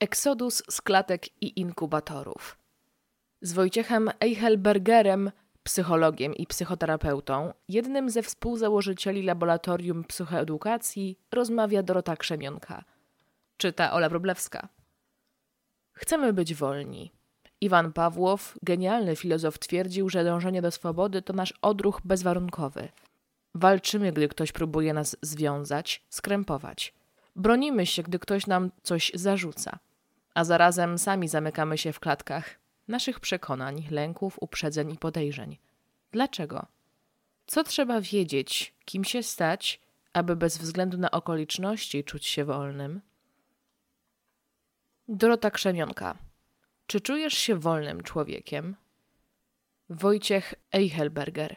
Eksodus z klatek i inkubatorów. Z Wojciechem Eichelbergerem, psychologiem i psychoterapeutą, jednym ze współzałożycieli Laboratorium Psychoedukacji, rozmawia Dorota Krzemionka. Czyta Ola Wróblewska. Chcemy być wolni. Iwan Pawłow, genialny filozof, twierdził, że dążenie do swobody to nasz odruch bezwarunkowy. Walczymy, gdy ktoś próbuje nas związać, skrępować. Bronimy się, gdy ktoś nam coś zarzuca a zarazem sami zamykamy się w klatkach naszych przekonań, lęków, uprzedzeń i podejrzeń. Dlaczego? Co trzeba wiedzieć, kim się stać, aby bez względu na okoliczności czuć się wolnym? Dorota Krzemionka. Czy czujesz się wolnym człowiekiem? Wojciech Eichelberger.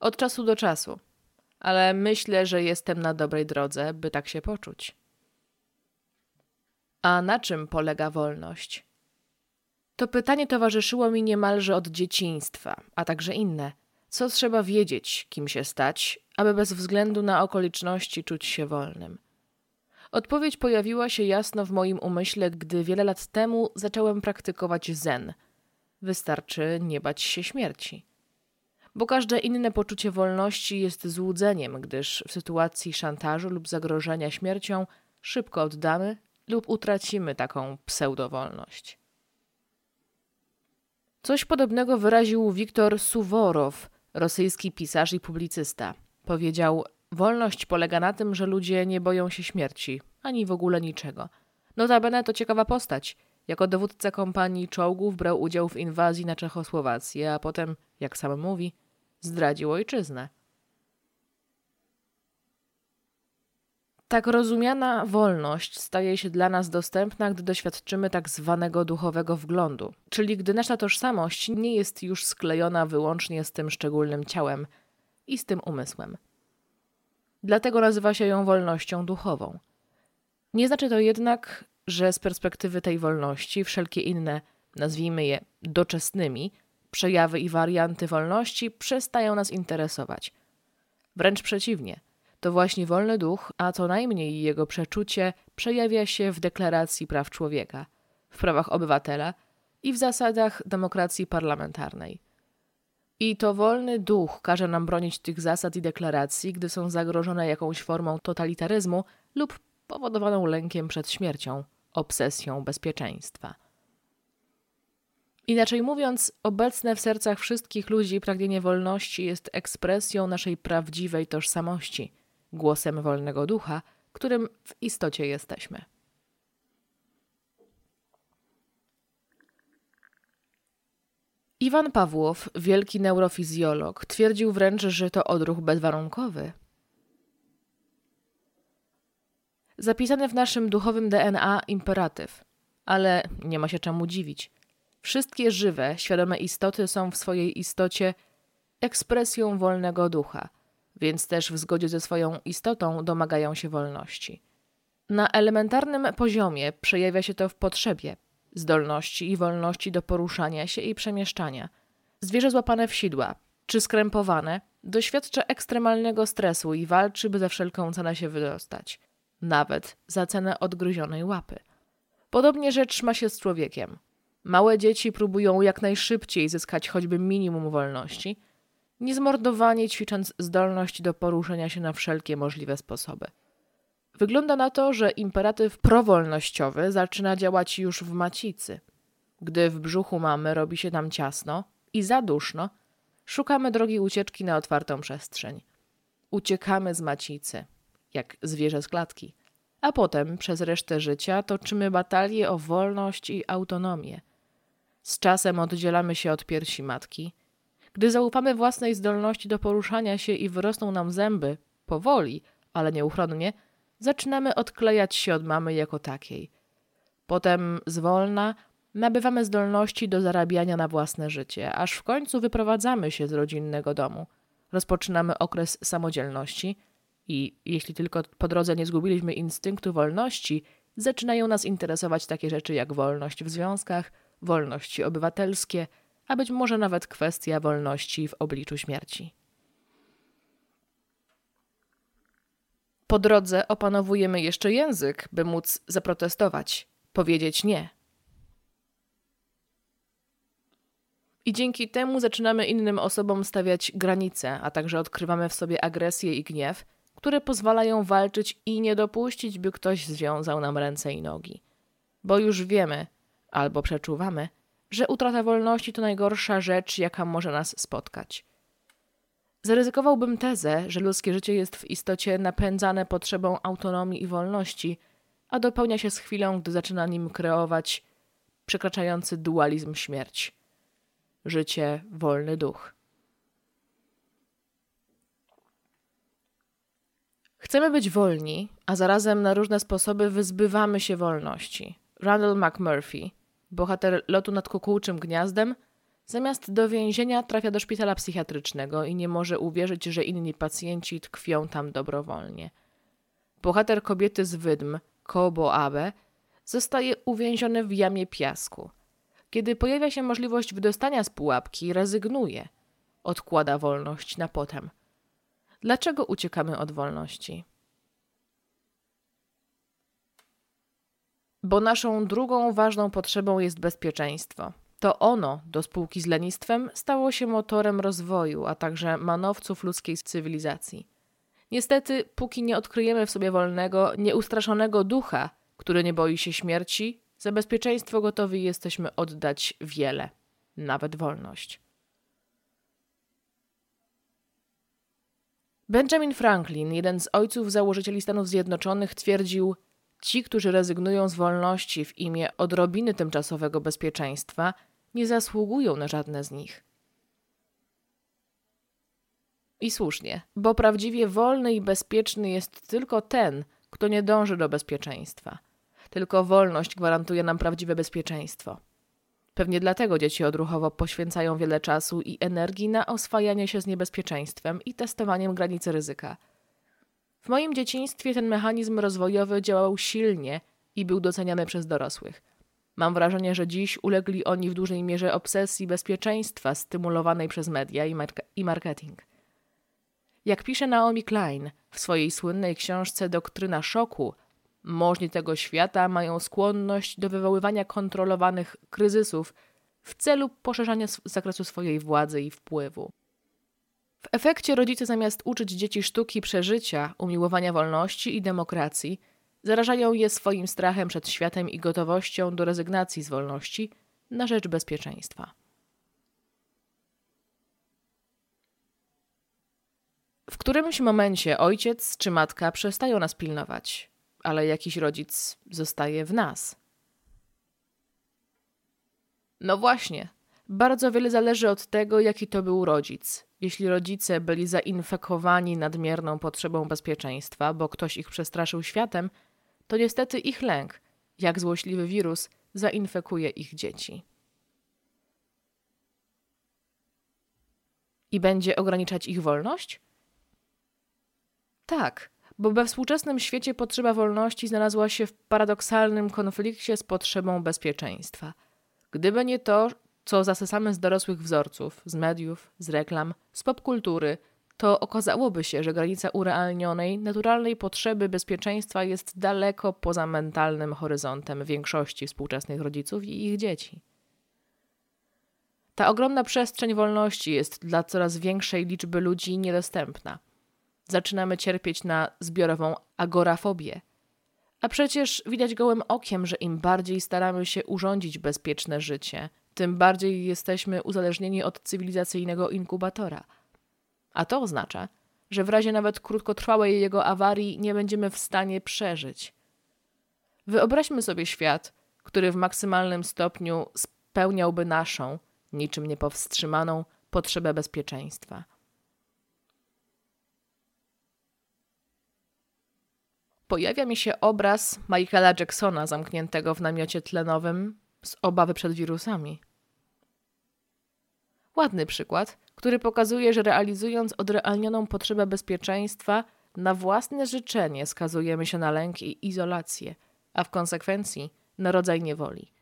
Od czasu do czasu, ale myślę, że jestem na dobrej drodze, by tak się poczuć. A na czym polega wolność? To pytanie towarzyszyło mi niemalże od dzieciństwa, a także inne. Co trzeba wiedzieć, kim się stać, aby bez względu na okoliczności czuć się wolnym? Odpowiedź pojawiła się jasno w moim umyśle, gdy wiele lat temu zacząłem praktykować zen. Wystarczy nie bać się śmierci. Bo każde inne poczucie wolności jest złudzeniem, gdyż w sytuacji szantażu lub zagrożenia śmiercią szybko oddamy lub utracimy taką pseudowolność. Coś podobnego wyraził Wiktor Suworow, rosyjski pisarz i publicysta. Powiedział: Wolność polega na tym, że ludzie nie boją się śmierci, ani w ogóle niczego. Notabene to ciekawa postać. Jako dowódca kompanii czołgów brał udział w inwazji na Czechosłowację, a potem, jak sam mówi, zdradził ojczyznę. Tak rozumiana wolność staje się dla nas dostępna, gdy doświadczymy tak zwanego duchowego wglądu, czyli gdy nasza tożsamość nie jest już sklejona wyłącznie z tym szczególnym ciałem i z tym umysłem. Dlatego nazywa się ją wolnością duchową. Nie znaczy to jednak, że z perspektywy tej wolności wszelkie inne, nazwijmy je doczesnymi, przejawy i warianty wolności przestają nas interesować. Wręcz przeciwnie – to właśnie wolny duch, a co najmniej jego przeczucie, przejawia się w Deklaracji Praw Człowieka, w prawach obywatela i w zasadach demokracji parlamentarnej. I to wolny duch każe nam bronić tych zasad i deklaracji, gdy są zagrożone jakąś formą totalitaryzmu lub powodowaną lękiem przed śmiercią, obsesją bezpieczeństwa. Inaczej mówiąc, obecne w sercach wszystkich ludzi pragnienie wolności jest ekspresją naszej prawdziwej tożsamości – głosem wolnego ducha, którym w istocie jesteśmy. Iwan Pawłow, wielki neurofizjolog, twierdził wręcz, że to odruch bezwarunkowy. Zapisany w naszym duchowym DNA imperatyw, ale nie ma się czemu dziwić. Wszystkie żywe, świadome istoty są w swojej istocie ekspresją wolnego ducha, więc też w zgodzie ze swoją istotą domagają się wolności. Na elementarnym poziomie przejawia się to w potrzebie, zdolności i wolności do poruszania się i przemieszczania. Zwierzę złapane w sidła czy skrępowane doświadcza ekstremalnego stresu i walczy, by za wszelką cenę się wydostać, nawet za cenę odgryzionej łapy. Podobnie rzecz ma się z człowiekiem. Małe dzieci próbują jak najszybciej zyskać choćby minimum wolności – niezmordowanie ćwicząc zdolność do poruszania się na wszelkie możliwe sposoby. Wygląda na to, że imperatyw prowolnościowy zaczyna działać już w macicy. Gdy w brzuchu mamy robi się nam ciasno i za duszno, szukamy drogi ucieczki na otwartą przestrzeń. Uciekamy z macicy, jak zwierzę z klatki, a potem przez resztę życia toczymy batalię o wolność i autonomię. Z czasem oddzielamy się od piersi matki – gdy zaufamy własnej zdolności do poruszania się i wyrosną nam zęby, powoli, ale nieuchronnie, zaczynamy odklejać się od mamy jako takiej. Potem zwolna nabywamy zdolności do zarabiania na własne życie, aż w końcu wyprowadzamy się z rodzinnego domu. Rozpoczynamy okres samodzielności i jeśli tylko po drodze nie zgubiliśmy instynktu wolności, zaczynają nas interesować takie rzeczy jak wolność w związkach, wolności obywatelskie – a być może nawet kwestia wolności w obliczu śmierci. Po drodze opanowujemy jeszcze język, by móc zaprotestować, powiedzieć nie. I dzięki temu zaczynamy innym osobom stawiać granice, a także odkrywamy w sobie agresję i gniew, które pozwalają walczyć i nie dopuścić, by ktoś związał nam ręce i nogi. Bo już wiemy, albo przeczuwamy, że utrata wolności to najgorsza rzecz, jaka może nas spotkać. Zaryzykowałbym tezę, że ludzkie życie jest w istocie napędzane potrzebą autonomii i wolności, a dopełnia się z chwilą, gdy zaczyna nim kreować przekraczający dualizm śmierć. Życie, wolny duch. Chcemy być wolni, a zarazem na różne sposoby wyzbywamy się wolności. Randall McMurphy, bohater lotu nad kukułczym gniazdem, zamiast do więzienia trafia do szpitala psychiatrycznego i nie może uwierzyć, że inni pacjenci tkwią tam dobrowolnie. Bohater kobiety z wydm, Kobo Abe, zostaje uwięziony w jamie piasku. Kiedy pojawia się możliwość wydostania z pułapki, rezygnuje. Odkłada wolność na potem. Dlaczego uciekamy od wolności? Bo naszą drugą ważną potrzebą jest bezpieczeństwo. To ono do spółki z lenistwem stało się motorem rozwoju, a także manowców ludzkiej cywilizacji. Niestety, póki nie odkryjemy w sobie wolnego, nieustraszonego ducha, który nie boi się śmierci, za bezpieczeństwo gotowi jesteśmy oddać wiele, nawet wolność. Benjamin Franklin, jeden z ojców założycieli Stanów Zjednoczonych, twierdził: Ci, którzy rezygnują z wolności w imię odrobiny tymczasowego bezpieczeństwa, nie zasługują na żadne z nich. I słusznie, bo prawdziwie wolny i bezpieczny jest tylko ten, kto nie dąży do bezpieczeństwa. Tylko wolność gwarantuje nam prawdziwe bezpieczeństwo. Pewnie dlatego dzieci odruchowo poświęcają wiele czasu i energii na oswajanie się z niebezpieczeństwem i testowaniem granicy ryzyka. W moim dzieciństwie ten mechanizm rozwojowy działał silnie i był doceniany przez dorosłych. Mam wrażenie, że dziś ulegli oni w dużej mierze obsesji bezpieczeństwa stymulowanej przez media i, i marketing. Jak pisze Naomi Klein w swojej słynnej książce Doktryna szoku, Możni tego świata mają skłonność do wywoływania kontrolowanych kryzysów w celu poszerzania zakresu swojej władzy i wpływu. W efekcie rodzice zamiast uczyć dzieci sztuki przeżycia, umiłowania wolności i demokracji, zarażają je swoim strachem przed światem i gotowością do rezygnacji z wolności na rzecz bezpieczeństwa. W którymś momencie ojciec czy matka przestają nas pilnować, ale jakiś rodzic zostaje w nas. No właśnie, bardzo wiele zależy od tego, jaki to był rodzic. Jeśli rodzice byli zainfekowani nadmierną potrzebą bezpieczeństwa, bo ktoś ich przestraszył światem, to niestety ich lęk, jak złośliwy wirus, zainfekuje ich dzieci. I będzie ograniczać ich wolność? Tak, bo we współczesnym świecie potrzeba wolności znalazła się w paradoksalnym konflikcie z potrzebą bezpieczeństwa. Gdyby nie to, co zasysamy z dorosłych wzorców, z mediów, z reklam, z popkultury, to okazałoby się, że granica urealnionej, naturalnej potrzeby bezpieczeństwa jest daleko poza mentalnym horyzontem większości współczesnych rodziców i ich dzieci. Ta ogromna przestrzeń wolności jest dla coraz większej liczby ludzi niedostępna zaczynamy cierpieć na zbiorową agorafobię. A przecież widać gołym okiem, że im bardziej staramy się urządzić bezpieczne życie, tym bardziej jesteśmy uzależnieni od cywilizacyjnego inkubatora. A to oznacza, że w razie nawet krótkotrwałej jego awarii nie będziemy w stanie przeżyć. Wyobraźmy sobie świat, który w maksymalnym stopniu spełniałby naszą, niczym niepowstrzymaną, potrzebę bezpieczeństwa. pojawia mi się obraz Michaela Jacksona zamkniętego w namiocie tlenowym z obawy przed wirusami. Ładny przykład, który pokazuje, że realizując odrealnioną potrzebę bezpieczeństwa, na własne życzenie skazujemy się na lęk i izolację, a w konsekwencji na rodzaj niewoli.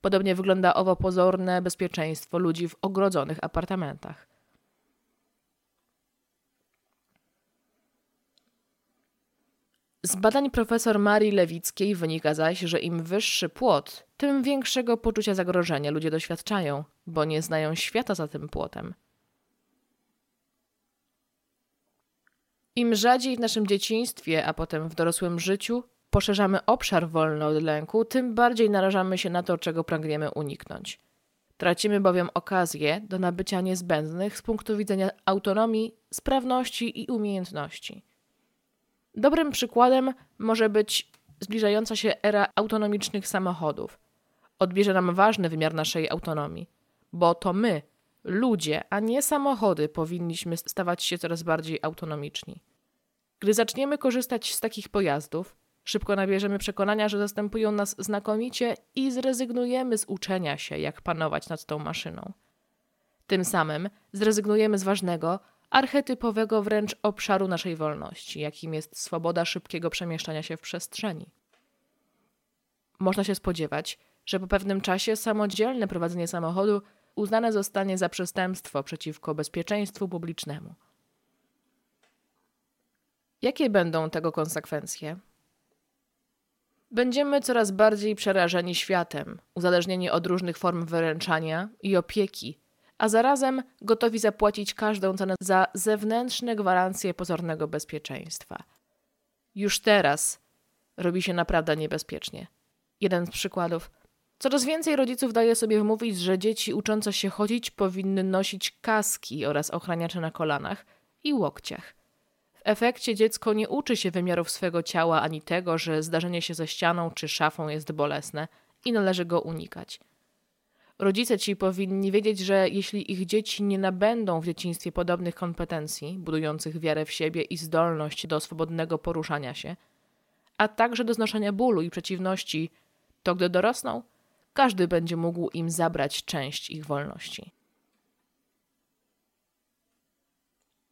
Podobnie wygląda owo pozorne bezpieczeństwo ludzi w ogrodzonych apartamentach. Z badań profesor Marii Lewickiej wynika zaś, że im wyższy płot, tym większego poczucia zagrożenia ludzie doświadczają, bo nie znają świata za tym płotem. Im rzadziej w naszym dzieciństwie, a potem w dorosłym życiu poszerzamy obszar wolny od lęku, tym bardziej narażamy się na to, czego pragniemy uniknąć. Tracimy bowiem okazję do nabycia niezbędnych z punktu widzenia autonomii, sprawności i umiejętności. Dobrym przykładem może być zbliżająca się era autonomicznych samochodów. Odbierze nam ważny wymiar naszej autonomii, bo to my, ludzie, a nie samochody, powinniśmy stawać się coraz bardziej autonomiczni. Gdy zaczniemy korzystać z takich pojazdów, szybko nabierzemy przekonania, że zastępują nas znakomicie i zrezygnujemy z uczenia się, jak panować nad tą maszyną. Tym samym zrezygnujemy z ważnego, archetypowego wręcz obszaru naszej wolności, jakim jest swoboda szybkiego przemieszczania się w przestrzeni. Można się spodziewać, że po pewnym czasie samodzielne prowadzenie samochodu uznane zostanie za przestępstwo przeciwko bezpieczeństwu publicznemu. Jakie będą tego konsekwencje? Będziemy coraz bardziej przerażeni światem, uzależnieni od różnych form wyręczania i opieki, a zarazem gotowi zapłacić każdą cenę za zewnętrzne gwarancje pozornego bezpieczeństwa. Już teraz robi się naprawdę niebezpiecznie. Jeden z przykładów. Coraz więcej rodziców daje sobie wmówić, że dzieci uczące się chodzić powinny nosić kaski oraz ochraniacze na kolanach i łokciach. W efekcie dziecko nie uczy się wymiarów swego ciała ani tego, że zdarzenie się ze ścianą czy szafą jest bolesne i należy go unikać. Rodzice ci powinni wiedzieć, że jeśli ich dzieci nie nabędą w dzieciństwie podobnych kompetencji, budujących wiarę w siebie i zdolność do swobodnego poruszania się, a także do znoszenia bólu i przeciwności, to gdy dorosną, każdy będzie mógł im zabrać część ich wolności.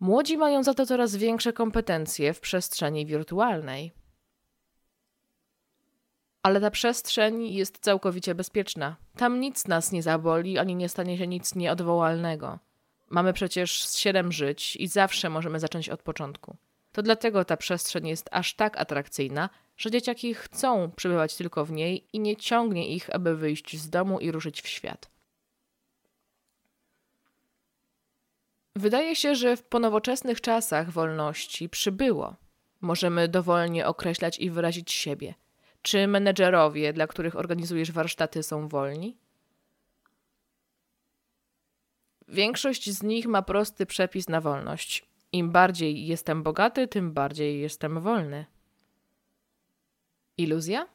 Młodzi mają za to coraz większe kompetencje w przestrzeni wirtualnej. Ale ta przestrzeń jest całkowicie bezpieczna. Tam nic nas nie zaboli, ani nie stanie się nic nieodwołalnego. Mamy przecież siedem żyć i zawsze możemy zacząć od początku. To dlatego ta przestrzeń jest aż tak atrakcyjna, że dzieciaki chcą przebywać tylko w niej i nie ciągnie ich, aby wyjść z domu i ruszyć w świat. Wydaje się, że w ponowoczesnych czasach wolności przybyło. Możemy dowolnie określać i wyrazić siebie. Czy menedżerowie, dla których organizujesz warsztaty, są wolni? Większość z nich ma prosty przepis na wolność. Im bardziej jestem bogaty, tym bardziej jestem wolny. Iluzja?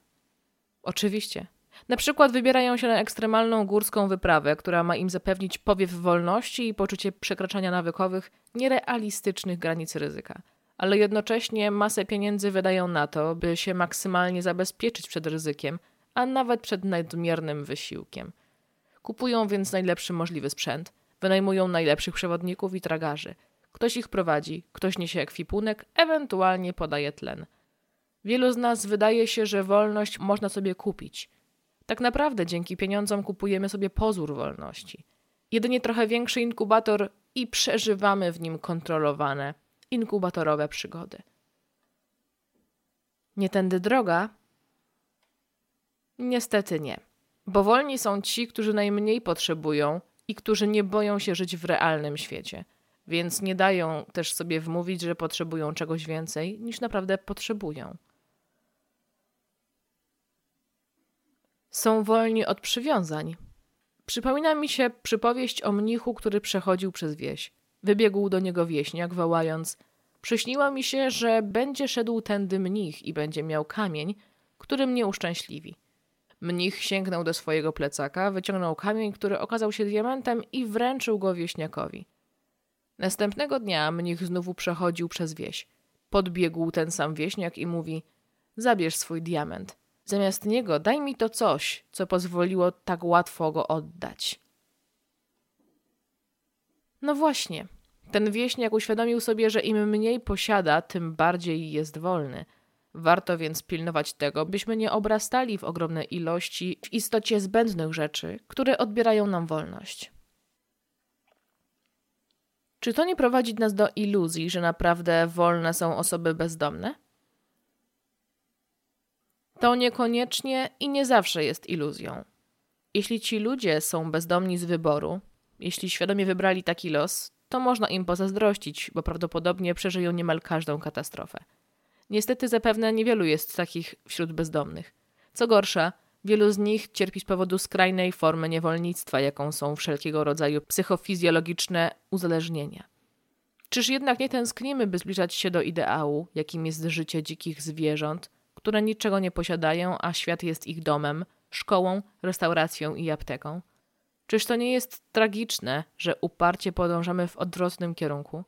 Oczywiście. Na przykład wybierają się na ekstremalną górską wyprawę, która ma im zapewnić powiew wolności i poczucie przekraczania nawykowych nierealistycznych granic ryzyka. Ale jednocześnie masę pieniędzy wydają na to, by się maksymalnie zabezpieczyć przed ryzykiem, a nawet przed nadmiernym wysiłkiem. Kupują więc najlepszy możliwy sprzęt, wynajmują najlepszych przewodników i tragarzy. Ktoś ich prowadzi, ktoś niesie ekwipunek, ewentualnie podaje tlen – Wielu z nas wydaje się, że wolność można sobie kupić. Tak naprawdę dzięki pieniądzom kupujemy sobie pozór wolności. Jedynie trochę większy inkubator i przeżywamy w nim kontrolowane, inkubatorowe przygody. Nie tędy droga? Niestety nie. Bo wolni są ci, którzy najmniej potrzebują i którzy nie boją się żyć w realnym świecie, więc nie dają też sobie wmówić, że potrzebują czegoś więcej niż naprawdę potrzebują. są wolni od przywiązań. Przypomina mi się przypowieść o mnichu, który przechodził przez wieś. Wybiegł do niego wieśniak, wołając: Przyśniło mi się, że będzie szedł tędy mnich i będzie miał kamień, który mnie uszczęśliwi. Mnich sięgnął do swojego plecaka, wyciągnął kamień, który okazał się diamentem i wręczył go wieśniakowi. Następnego dnia mnich znowu przechodził przez wieś. Podbiegł ten sam wieśniak i mówi: Zabierz swój diament. Zamiast niego daj mi to coś, co pozwoliło tak łatwo go oddać. No właśnie. Ten wieśniak uświadomił sobie, że im mniej posiada, tym bardziej jest wolny. Warto więc pilnować tego, byśmy nie obrastali w ogromne ilości w istocie zbędnych rzeczy, które odbierają nam wolność. Czy to nie prowadzi nas do iluzji, że naprawdę wolne są osoby bezdomne? To niekoniecznie i nie zawsze jest iluzją. Jeśli ci ludzie są bezdomni z wyboru, jeśli świadomie wybrali taki los, to można im pozazdrościć, bo prawdopodobnie przeżyją niemal każdą katastrofę. Niestety zapewne niewielu jest takich wśród bezdomnych. Co gorsza, wielu z nich cierpi z powodu skrajnej formy niewolnictwa, jaką są wszelkiego rodzaju psychofizjologiczne uzależnienia. Czyż jednak nie tęsknimy, by zbliżać się do ideału, jakim jest życie dzikich zwierząt, które niczego nie posiadają, a świat jest ich domem, szkołą, restauracją i apteką? Czyż to nie jest tragiczne, że uparcie podążamy w odwrotnym kierunku?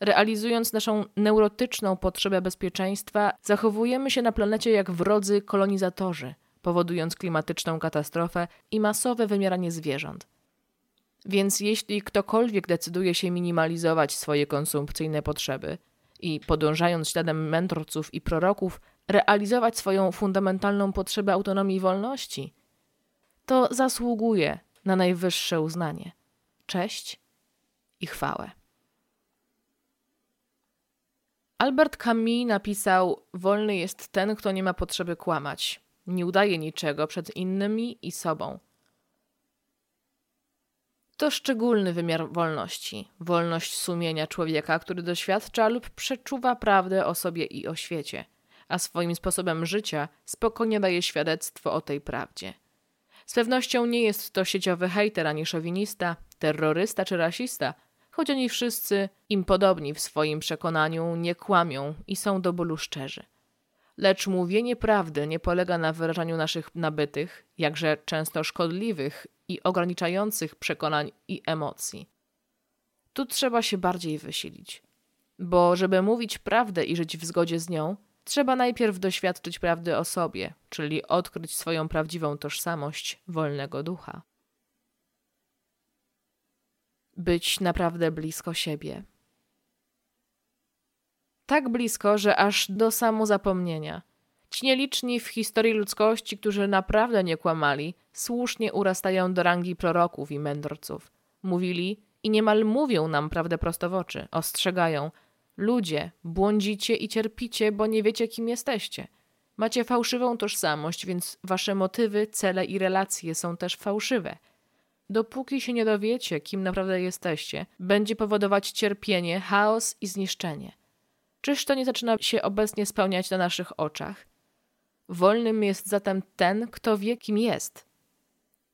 Realizując naszą neurotyczną potrzebę bezpieczeństwa, zachowujemy się na planecie jak wrodzy kolonizatorzy, powodując klimatyczną katastrofę i masowe wymieranie zwierząt. Więc jeśli ktokolwiek decyduje się minimalizować swoje konsumpcyjne potrzeby i podążając śladem mędrców i proroków, realizować swoją fundamentalną potrzebę autonomii i wolności, to zasługuje na najwyższe uznanie, cześć i chwałę. Albert Camus napisał: Wolny jest ten, kto nie ma potrzeby kłamać, nie udaje niczego przed innymi i sobą. To szczególny wymiar wolności, wolność sumienia człowieka, który doświadcza lub przeczuwa prawdę o sobie i o świecie, a swoim sposobem życia spokojnie daje świadectwo o tej prawdzie. Z pewnością nie jest to sieciowy hejter ani szowinista, terrorysta czy rasista, choć oni wszyscy, im podobni w swoim przekonaniu, nie kłamią i są do bólu szczerzy. Lecz mówienie prawdy nie polega na wyrażaniu naszych nabytych, jakże często szkodliwych i ograniczających przekonań i emocji. Tu trzeba się bardziej wysilić, bo żeby mówić prawdę i żyć w zgodzie z nią, trzeba najpierw doświadczyć prawdy o sobie, czyli odkryć swoją prawdziwą tożsamość wolnego ducha. Być naprawdę blisko siebie. Tak blisko, że aż do samozapomnienia. Ci nieliczni w historii ludzkości, którzy naprawdę nie kłamali, słusznie urastają do rangi proroków i mędrców. Mówili i niemal mówią nam prawdę prosto w oczy, ostrzegają – Ludzie, błądzicie i cierpicie, bo nie wiecie, kim jesteście. Macie fałszywą tożsamość, więc wasze motywy, cele i relacje są też fałszywe. Dopóki się nie dowiecie, kim naprawdę jesteście, będzie powodować cierpienie, chaos i zniszczenie. Czyż to nie zaczyna się obecnie spełniać na naszych oczach? Wolnym jest zatem ten, kto wie, kim jest.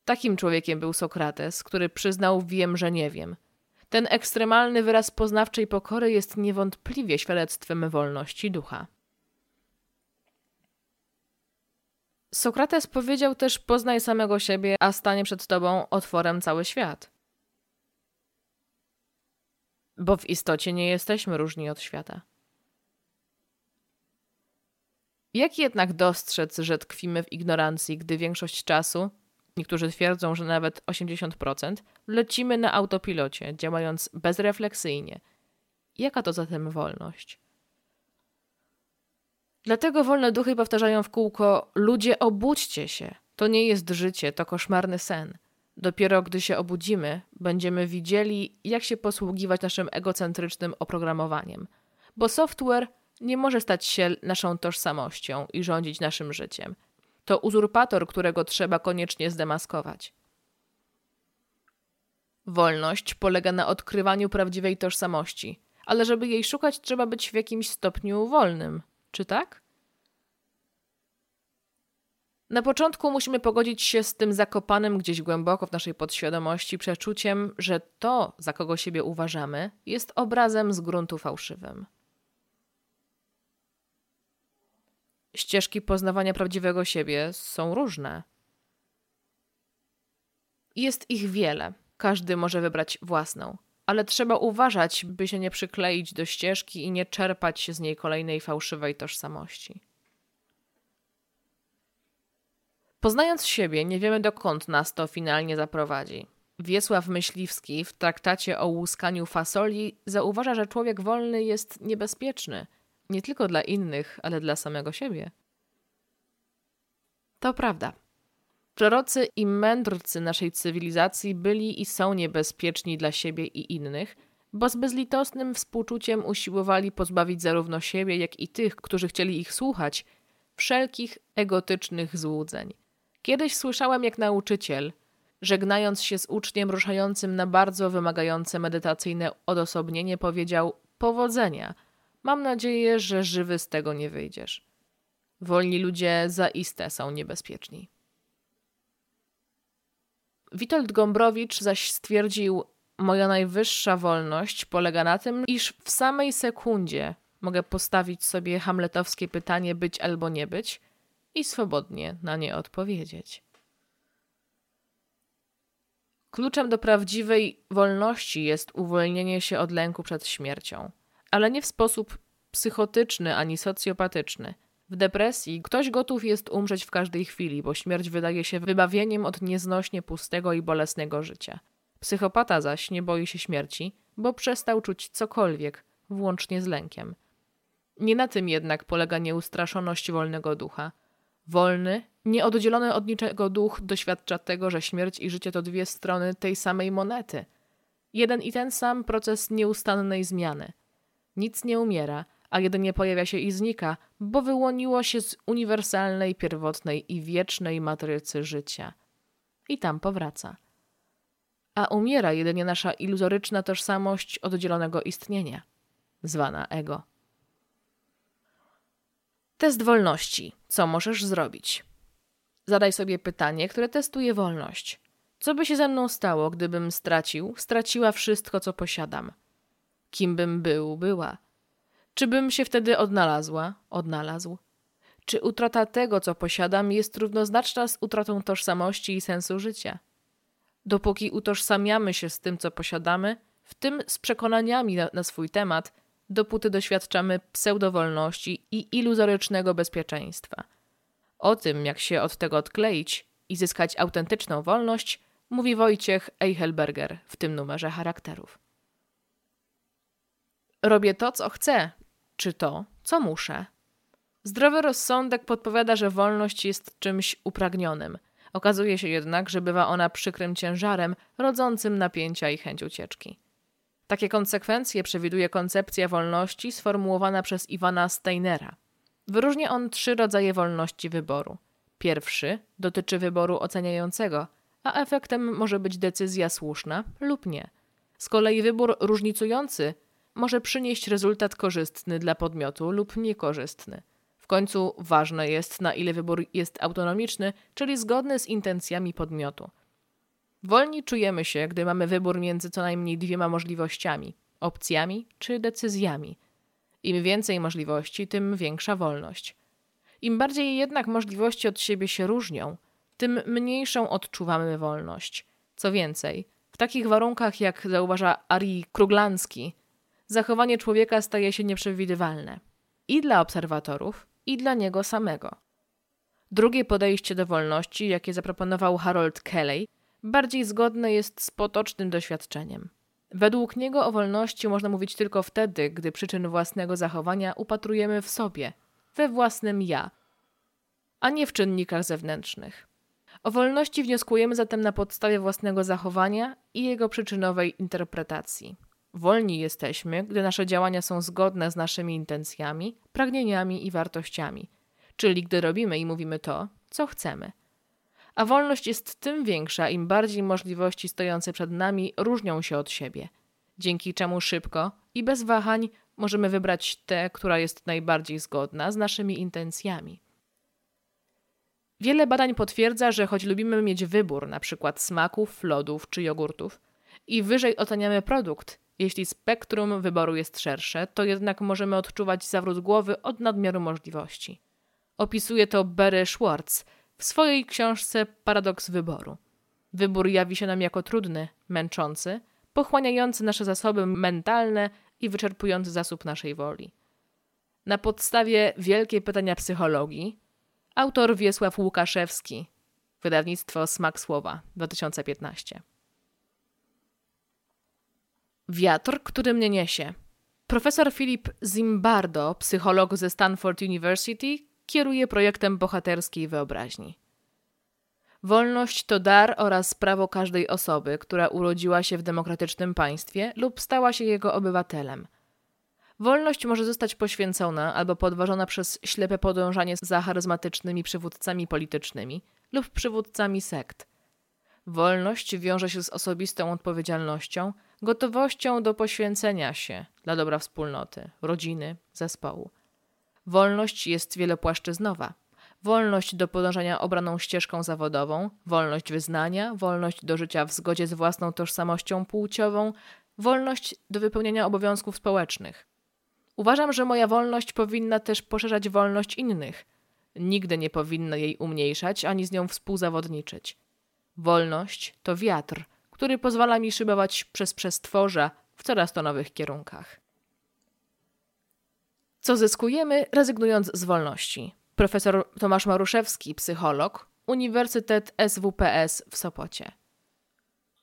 Takim człowiekiem był Sokrates, który przyznał wiem, że nie wiem – ten ekstremalny wyraz poznawczej pokory jest niewątpliwie świadectwem wolności ducha. Sokrates powiedział też: Poznaj samego siebie, a stanie przed tobą otworem cały świat. Bo w istocie nie jesteśmy różni od świata. Jak jednak dostrzec, że tkwimy w ignorancji, gdy większość czasu niektórzy twierdzą, że nawet 80%, lecimy na autopilocie, działając bezrefleksyjnie. Jaka to zatem wolność? Dlatego wolne duchy powtarzają w kółko: Ludzie, obudźcie się. To nie jest życie, to koszmarny sen. Dopiero gdy się obudzimy, będziemy widzieli, jak się posługiwać naszym egocentrycznym oprogramowaniem. Bo software nie może stać się naszą tożsamością i rządzić naszym życiem. To uzurpator, którego trzeba koniecznie zdemaskować. Wolność polega na odkrywaniu prawdziwej tożsamości, ale żeby jej szukać, trzeba być w jakimś stopniu wolnym. Czy tak? Na początku musimy pogodzić się z tym zakopanym gdzieś głęboko w naszej podświadomości przeczuciem, że to, za kogo siebie uważamy, jest obrazem z gruntu fałszywym. Ścieżki poznawania prawdziwego siebie są różne. Jest ich wiele, każdy może wybrać własną, ale trzeba uważać, by się nie przykleić do ścieżki i nie czerpać z niej kolejnej fałszywej tożsamości. Poznając siebie, nie wiemy dokąd nas to finalnie zaprowadzi. Wiesław Myśliwski w traktacie o łuskaniu fasoli zauważa, że człowiek wolny jest niebezpieczny – nie tylko dla innych, ale dla samego siebie. To prawda. Prorocy i mędrcy naszej cywilizacji byli i są niebezpieczni dla siebie i innych, bo z bezlitosnym współczuciem usiłowali pozbawić zarówno siebie, jak i tych, którzy chcieli ich słuchać, wszelkich egotycznych złudzeń. Kiedyś słyszałem, jak nauczyciel, żegnając się z uczniem ruszającym na bardzo wymagające medytacyjne odosobnienie, powiedział: Powodzenia. Mam nadzieję, że żywy z tego nie wyjdziesz. Wolni ludzie zaiste są niebezpieczni. Witold Gombrowicz zaś stwierdził: Moja najwyższa wolność polega na tym, iż w samej sekundzie mogę postawić sobie hamletowskie pytanie być albo nie być i swobodnie na nie odpowiedzieć. Kluczem do prawdziwej wolności jest uwolnienie się od lęku przed śmiercią, ale nie w sposób psychotyczny ani socjopatyczny. W depresji ktoś gotów jest umrzeć w każdej chwili, bo śmierć wydaje się wybawieniem od nieznośnie pustego i bolesnego życia. Psychopata zaś nie boi się śmierci, bo przestał czuć cokolwiek, włącznie z lękiem. Nie na tym jednak polega nieustraszoność wolnego ducha. Wolny, nieoddzielony od niczego duch doświadcza tego, że śmierć i życie to dwie strony tej samej monety. Jeden i ten sam proces nieustannej zmiany. Nic nie umiera, a jedynie pojawia się i znika, bo wyłoniło się z uniwersalnej, pierwotnej i wiecznej matrycy życia. I tam powraca. A umiera jedynie nasza iluzoryczna tożsamość oddzielonego istnienia, zwana ego. Test wolności. Co możesz zrobić? Zadaj sobie pytanie, które testuje wolność. Co by się ze mną stało, gdybym stracił, straciła wszystko, co posiadam? Kim bym był, była? Czy bym się wtedy odnalazła, odnalazł? Czy utrata tego, co posiadam, jest równoznaczna z utratą tożsamości i sensu życia? Dopóki utożsamiamy się z tym, co posiadamy, w tym z przekonaniami na, na swój temat, dopóty doświadczamy pseudowolności i iluzorycznego bezpieczeństwa. O tym, jak się od tego odkleić i zyskać autentyczną wolność, mówi Wojciech Eichelberger w tym numerze charakterów. Robię to, co chcę, czy to, co muszę. Zdrowy rozsądek podpowiada, że wolność jest czymś upragnionym. Okazuje się jednak, że bywa ona przykrym ciężarem, rodzącym napięcia i chęć ucieczki. Takie konsekwencje przewiduje koncepcja wolności sformułowana przez Iwana Steinera. Wyróżnia on trzy rodzaje wolności wyboru. Pierwszy dotyczy wyboru oceniającego, a efektem może być decyzja słuszna lub nie. Z kolei wybór różnicujący może przynieść rezultat korzystny dla podmiotu lub niekorzystny. W końcu ważne jest, na ile wybór jest autonomiczny, czyli zgodny z intencjami podmiotu. Wolni czujemy się, gdy mamy wybór między co najmniej dwiema możliwościami opcjami czy decyzjami. Im więcej możliwości, tym większa wolność. Im bardziej jednak możliwości od siebie się różnią, tym mniejszą odczuwamy wolność. Co więcej, w takich warunkach, jak zauważa Ari Kruglanski, zachowanie człowieka staje się nieprzewidywalne i dla obserwatorów, i dla niego samego. Drugie podejście do wolności, jakie zaproponował Harold Kelly, bardziej zgodne jest z potocznym doświadczeniem. Według niego o wolności można mówić tylko wtedy, gdy przyczyn własnego zachowania upatrujemy w sobie, we własnym ja, a nie w czynnikach zewnętrznych. O wolności wnioskujemy zatem na podstawie własnego zachowania i jego przyczynowej interpretacji. Wolni jesteśmy, gdy nasze działania są zgodne z naszymi intencjami, pragnieniami i wartościami, czyli gdy robimy i mówimy to, co chcemy. A wolność jest tym większa, im bardziej możliwości stojące przed nami różnią się od siebie, dzięki czemu szybko i bez wahań możemy wybrać tę, która jest najbardziej zgodna z naszymi intencjami. Wiele badań potwierdza, że choć lubimy mieć wybór, np. smaków, lodów czy jogurtów, i wyżej oceniamy produkt, jeśli spektrum wyboru jest szersze, to jednak możemy odczuwać zawrót głowy od nadmiaru możliwości. Opisuje to Barry Schwartz w swojej książce Paradoks wyboru. Wybór jawi się nam jako trudny, męczący, pochłaniający nasze zasoby mentalne i wyczerpujący zasób naszej woli. Na podstawie Wielkiej Pytania Psychologii autor Wiesław Łukaszewski, wydawnictwo Smak Słowa 2015. Wiatr, który mnie niesie. Profesor Philip Zimbardo, psycholog ze Stanford University, kieruje projektem bohaterskiej wyobraźni. Wolność to dar oraz prawo każdej osoby, która urodziła się w demokratycznym państwie lub stała się jego obywatelem. Wolność może zostać poświęcona albo podważona przez ślepe podążanie za charyzmatycznymi przywódcami politycznymi lub przywódcami sekt. Wolność wiąże się z osobistą odpowiedzialnością, gotowością do poświęcenia się dla dobra wspólnoty, rodziny, zespołu. Wolność jest wielopłaszczyznowa. Wolność do podążania obraną ścieżką zawodową, wolność wyznania, wolność do życia w zgodzie z własną tożsamością płciową, wolność do wypełniania obowiązków społecznych. Uważam, że moja wolność powinna też poszerzać wolność innych. Nigdy nie powinno jej umniejszać ani z nią współzawodniczyć. Wolność to wiatr, który pozwala mi szybować przez przestworza w coraz to nowych kierunkach. Co zyskujemy, rezygnując z wolności? Profesor Tomasz Maruszewski, psycholog, Uniwersytet SWPS w Sopocie.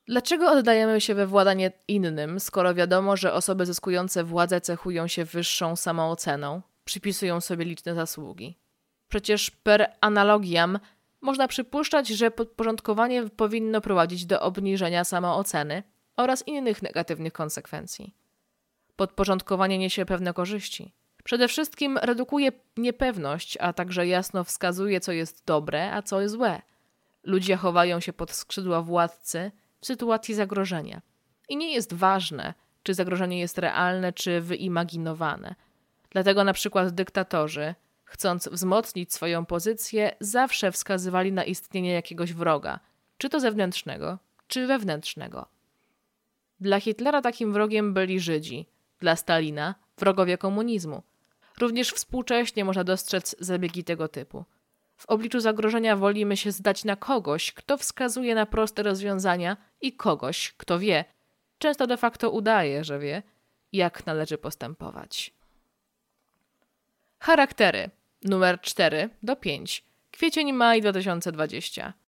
Dlaczego oddajemy się we władanie innym, skoro wiadomo, że osoby zyskujące władzę cechują się wyższą samooceną, przypisują sobie liczne zasługi? Przecież per analogiam można przypuszczać, że podporządkowanie powinno prowadzić do obniżenia samooceny oraz innych negatywnych konsekwencji. Podporządkowanie niesie pewne korzyści. Przede wszystkim redukuje niepewność, a także jasno wskazuje, co jest dobre, a co złe. Ludzie chowają się pod skrzydła władcy w sytuacji zagrożenia. I nie jest ważne, czy zagrożenie jest realne, czy wyimaginowane. Dlatego na przykład dyktatorzy, chcąc wzmocnić swoją pozycję, zawsze wskazywali na istnienie jakiegoś wroga, czy to zewnętrznego, czy wewnętrznego. Dla Hitlera takim wrogiem byli Żydzi, dla Stalina wrogowie komunizmu. Również współcześnie można dostrzec zabiegi tego typu. W obliczu zagrożenia wolimy się zdać na kogoś, kto wskazuje na proste rozwiązania i kogoś, kto wie, często de facto udaje, że wie, jak należy postępować. Charaktery numer 4 do 5. Kwiecień, maj 2020.